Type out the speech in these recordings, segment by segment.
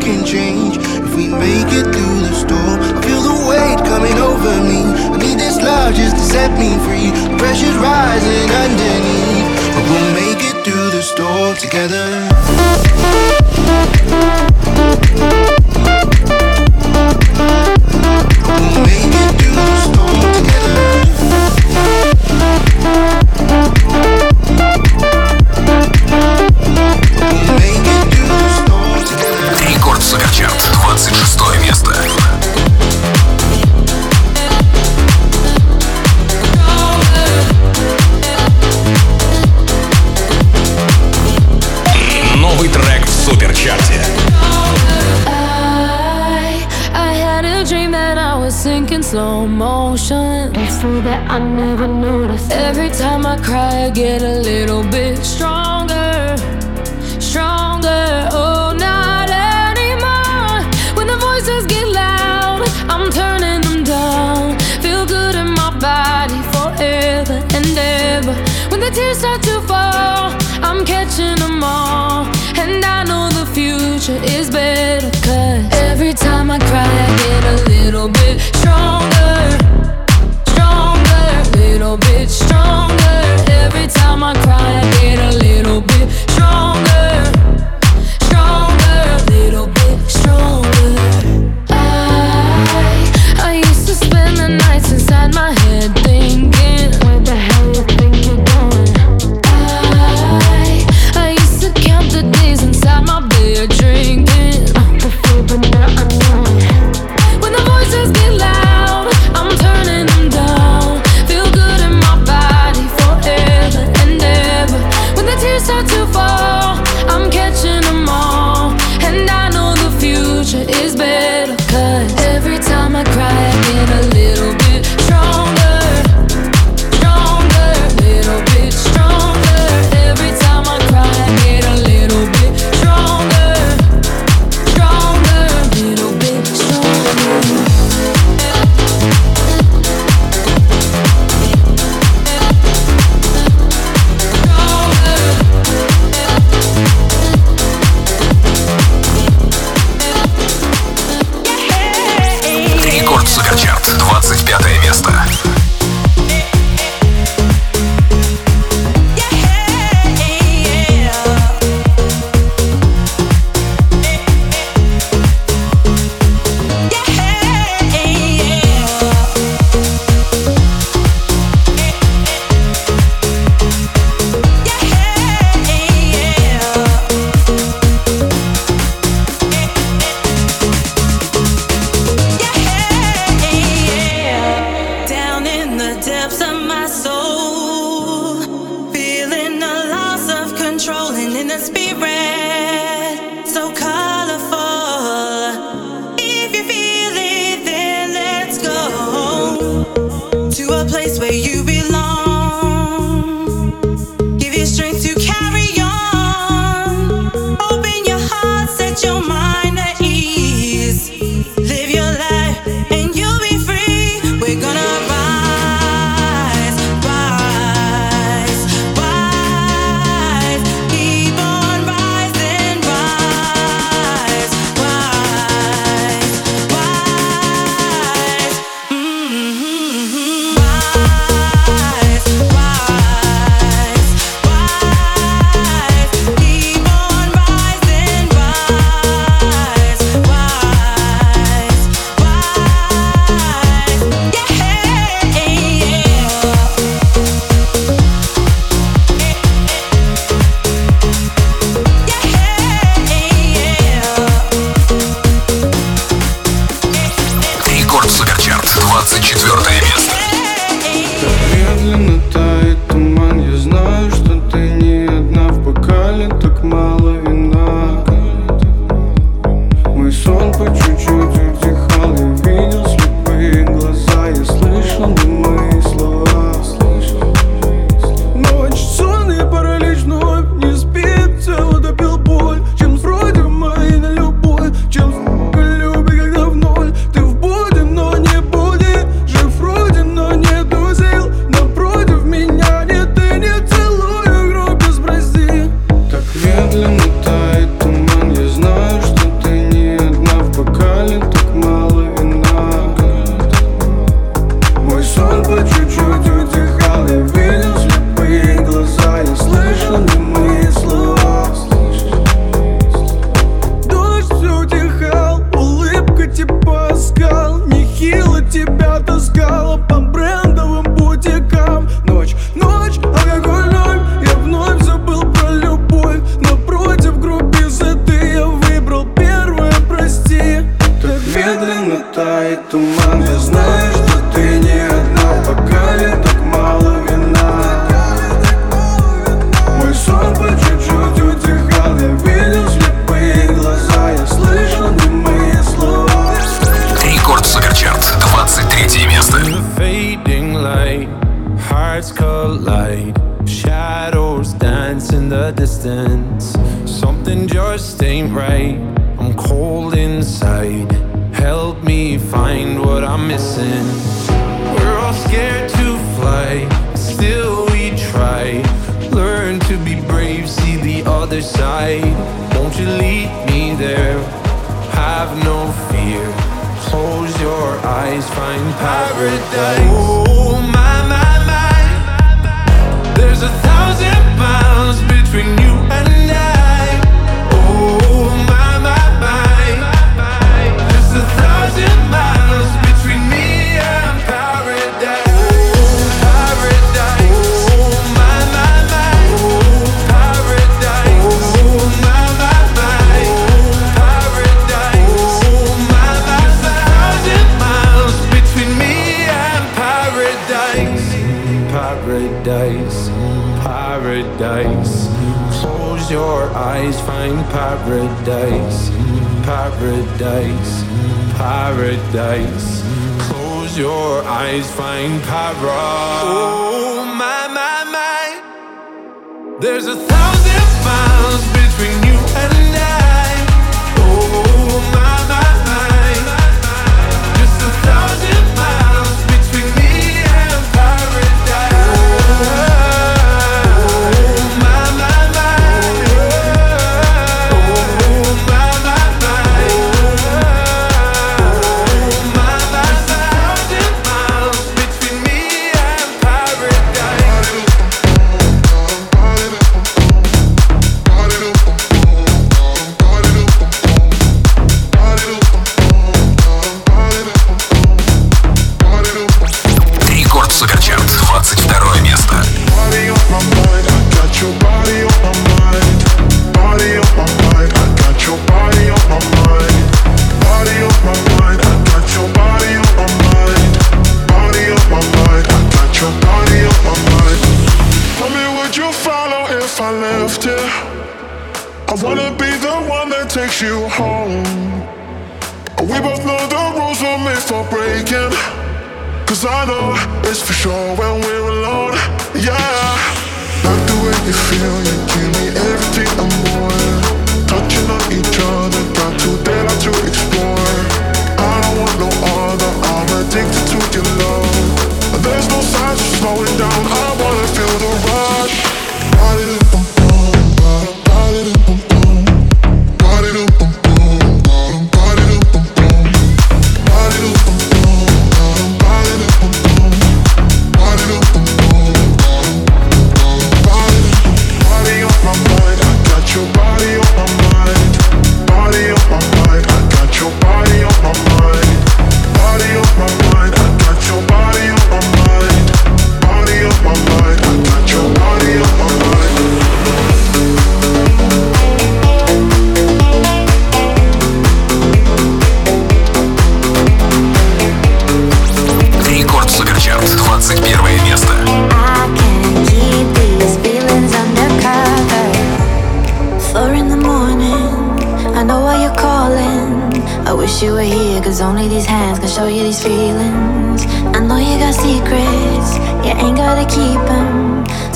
can change if we make it through the storm. I feel the weight coming over me. I need this love just to set me free. The pressure's rising underneath, but we'll make it through the storm together.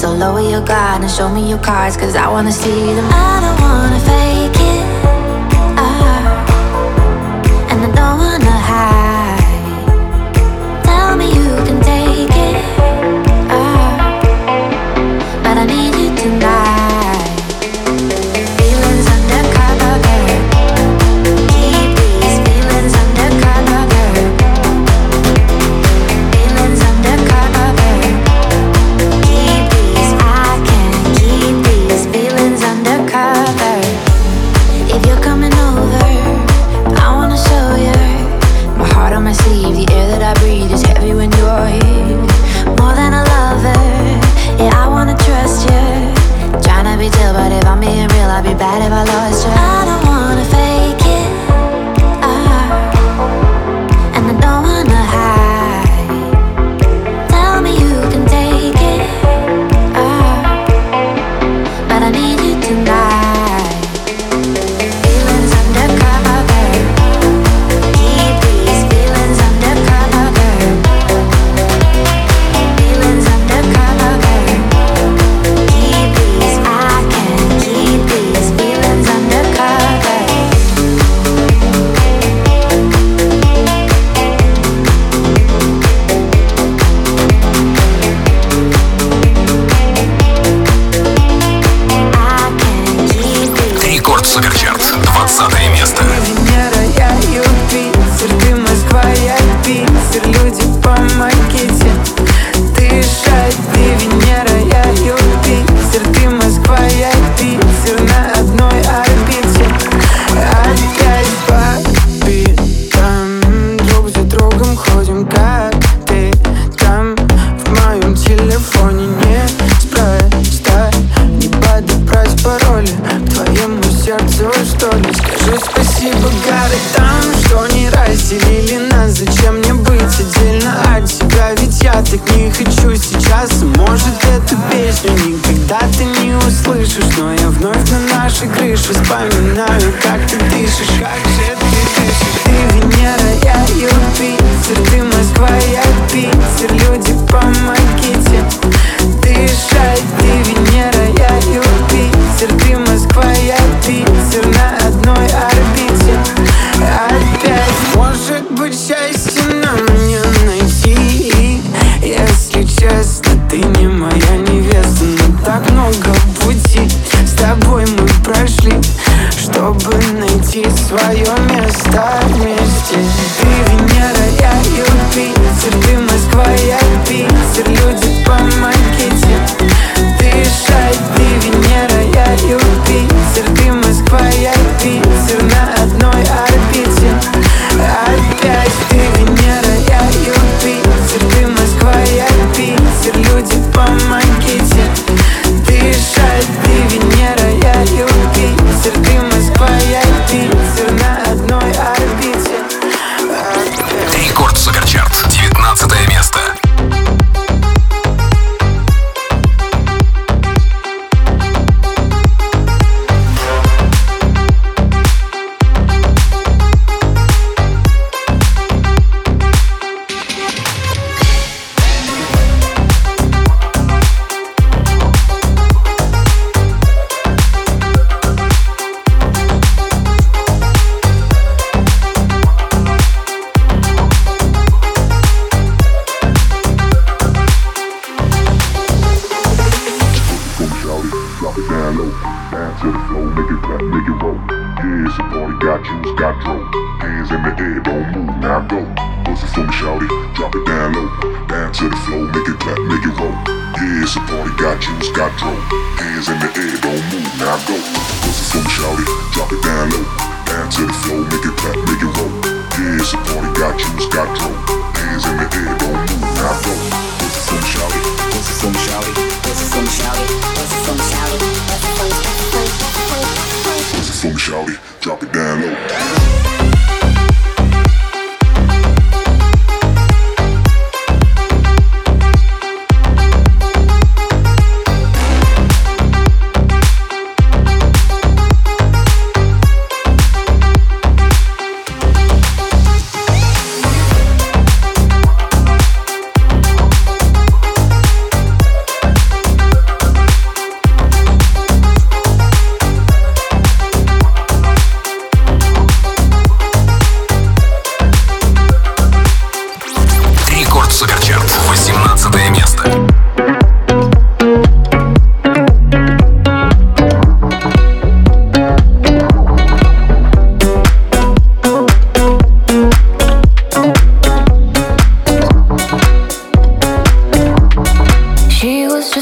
So lower your guard and show me your cards, cause I wanna see them. I don't wanna fail.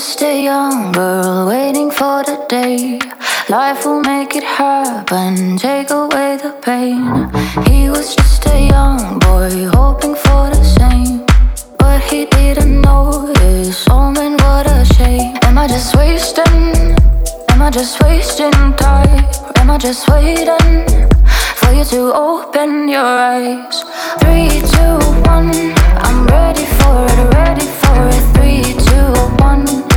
just a young girl waiting for the day. Life will make it happen, take away the pain. He was just a young boy hoping for the same. But he didn't know his own oh man, what a shame. Am I just wasting? Am I just wasting time? Am I just waiting for you to open your eyes? Three, two, one, I'm ready for it, ready for it. Three, two, one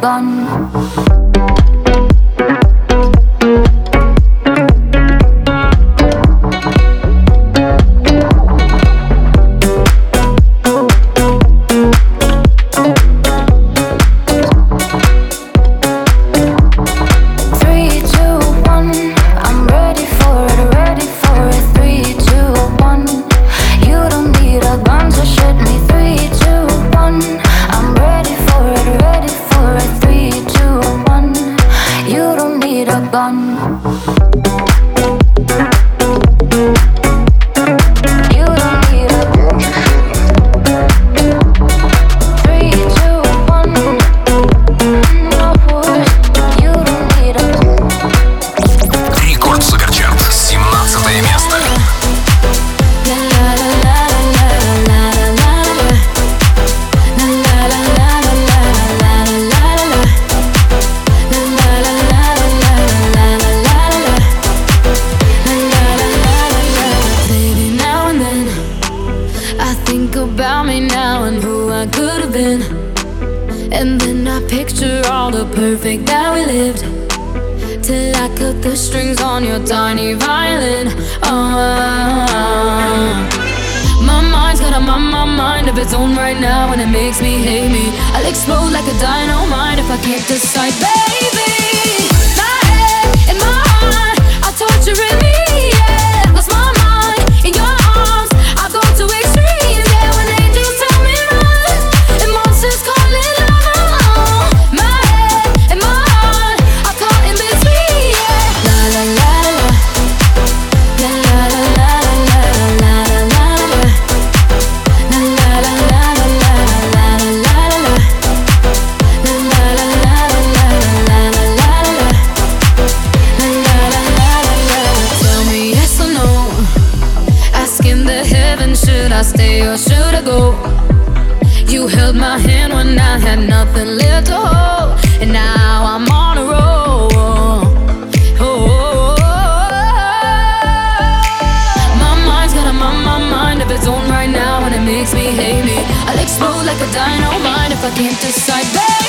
gone perfect that we lived. Till I cut the strings on your tiny violin. Oh. My mind's got a my, my mind of its own right now, and it makes me hate me. I'll explode like a dynamite if I can't decide, baby. Like a dynamite if I can't decide, baby.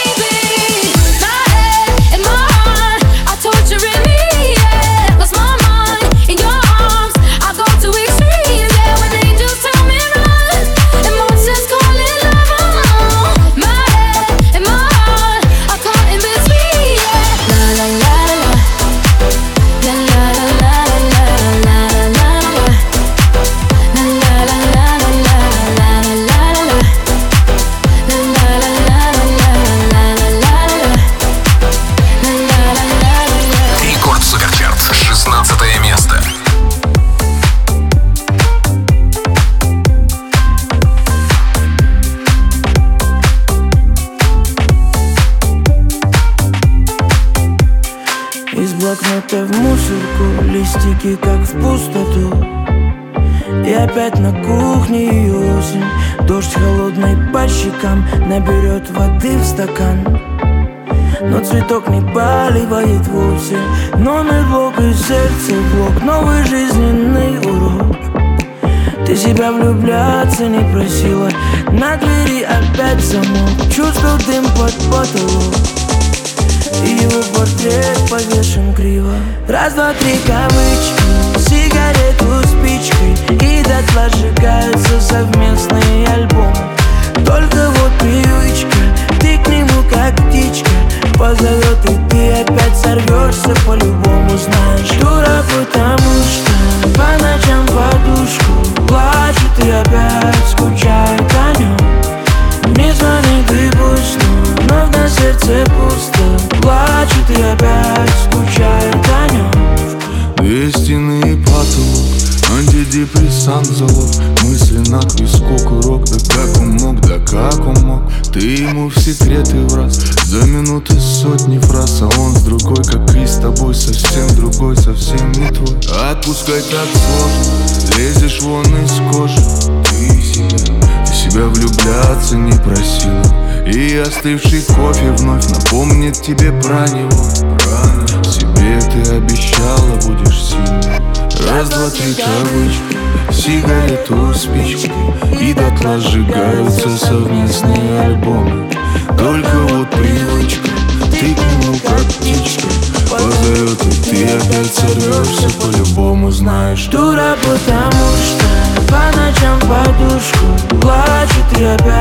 Блокнота в мусорку Листики как в пустоту. И опять на кухне осень Дождь холодный по щекам Наберет воды в стакан. Но цветок не поливает вовсе Номер блок и сердце блок Новый жизненный урок. Ты себя влюбляться не просила На двери опять замок Чувствовал дым под потолок и его портрет повешен криво. Раз, два, три кавычки Сигарету спичкой И дотла сжигаются совместные альбомы. Только вот привычка Ты к нему как птичка Позовет и ты опять сорвешься По-любому знаешь. Дура, потому что По ночам подушку Плачет и опять скучает о нем не звони, ты пусть, но на сердце пусто Плачет и опять скучает о нем Две стены и потолок Антидепрессант залог. Мысли на виску курок Да как он мог, да как он мог. Ты ему в секреты враз За минуты сотни фраз. А он с другой, как и с тобой Совсем другой, совсем не твой. Отпускай так сложно Лезешь вон из кожи. Ты себя, ты себя влюбляться не просила И остывший кофе вновь напомнит тебе про него. Про Себе ты обещала, будешь сильной. Раз, два, три кавычки Сигарету спички И дотла сжигаются совместные альбомы. Только вот привычка Ты к нему как птичка. Позовет и ты опять сорвешься По-любому знаешь. Дура, потому что По ночам подушку Плачет и опять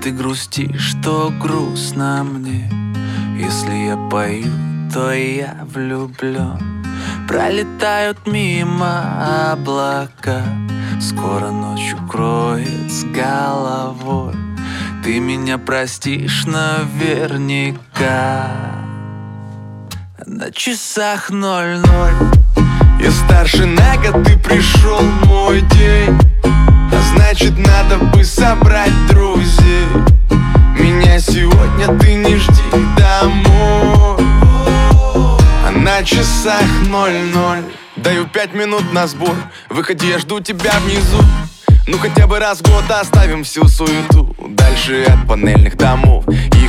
ты грустишь, то грустно мне. Если я пою, то я влюблен Пролетают мимо облака Скоро ночь укроет с головой. Ты меня простишь наверняка. На часах ноль-ноль. Я старше на год, ты пришел мой день значит надо бы собрать друзей. Меня сегодня ты не жди домой. А на часах ноль-ноль. Даю пять минут на сбор. Выходи, я жду тебя внизу. Ну хотя бы раз в год оставим всю суету. Дальше от панельных домов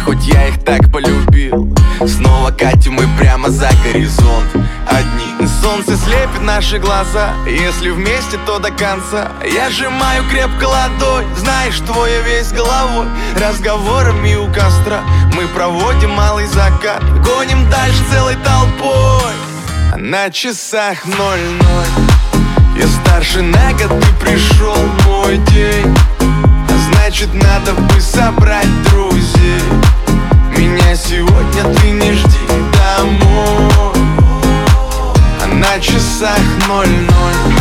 хоть я их так полюбил. Снова катим мы прямо за горизонт. Одни Солнце слепит наши глаза. Если вместе, то до конца. Я сжимаю крепко ладонь Знаешь, твой весь головой. Разговорами у костра Мы проводим малый закат. Гоним дальше целой толпой. А на часах ноль-ноль. Я старше на год, ты пришел мой день. Значит надо бы собрать друзей Меня сегодня ты не жди домой. А на часах ноль-ноль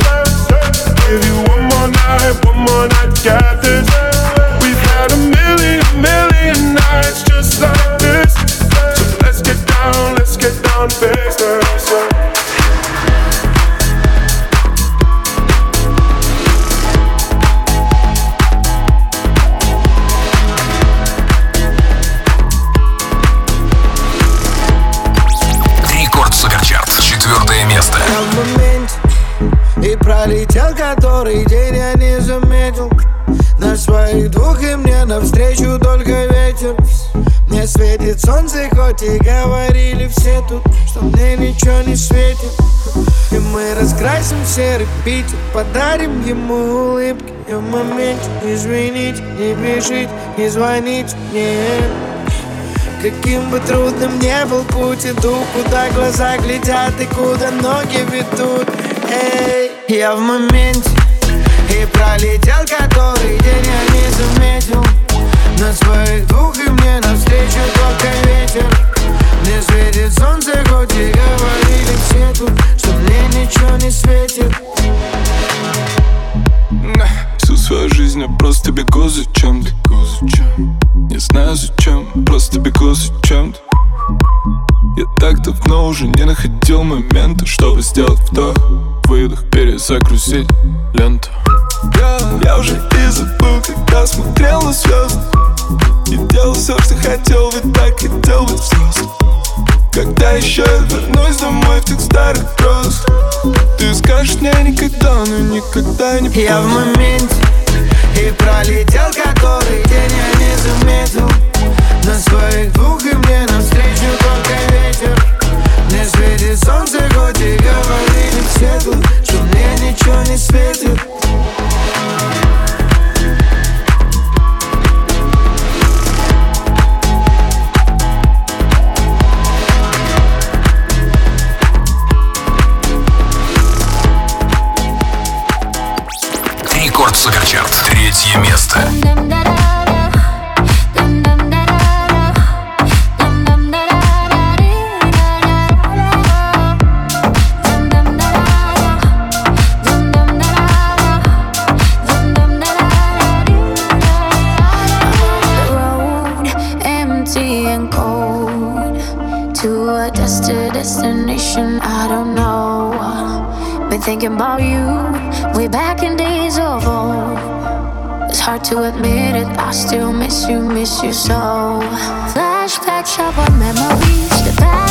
Ничего не светит И мы раскрасим серый Питер Подарим ему улыбки Я в моменте, извините, не бежите, не звоните мне Каким бы трудным не был путь, иду, куда глаза глядят и куда ноги ведут. Эй, я в моменте, и пролетел который день я не заметил. На своих двух и мне навстречу только ветер. Мне светит солнце, хоть и говорили все тут, что мне ничего не светит. Всю свою жизнь я просто бегу за чем-то. Не знаю зачем, просто бегу за чем-то. Я так давно уже не находил момента Чтобы сделать вдох, выдох, перезагрузить ленту. Я, я уже и забыл, когда смотрел на звезды И делал все, что хотел, ведь так хотел быть взрослым. Когда еще я вернусь домой в тех старых грозах Ты скажешь мне никогда, но никогда не поздно Я в моменте И пролетел который день я не заметил. На своих двух и мне навстречу только ветер. Мне светит солнце, хоть и говорили все тут Что мне ничего не светит know. Been thinking about you way back in days of old. Hard to admit it, I still miss you, miss you so. Flashbacks of our memories, the past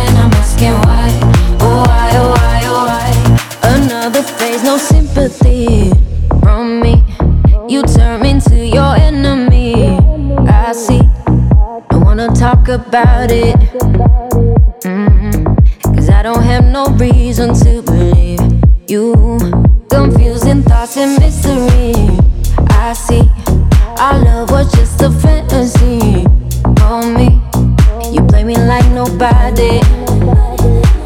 why. Oh, why, oh, why, oh, why. Another phase, no sympathy from me. You turn into your enemy. I see. I wanna talk about it. Mm-hmm. Cause I don't have no reason to believe you. Confusing thoughts and mystery. I see. Our love was just a fantasy for me you play me like nobody.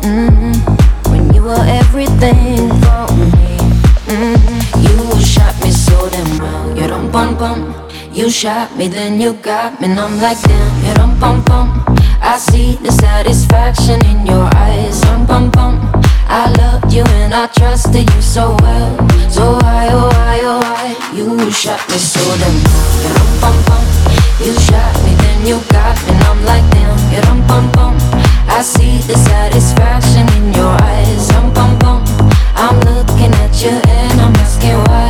Mm-hmm. when you were everything for me. Mm-hmm. You shot me so damn well, you don't bum. You shot me, then you got me, and I'm like damn, you rum pump pump. I see the satisfaction in your eyes, um pump bum. I loved you and I trusted you so well, so why oh why oh why you shot me so damn well, you don't bum. You shot me, then you got me, and I'm like damn, you rum pump pump i see the satisfaction in your eyes looking at you and I'm asking why.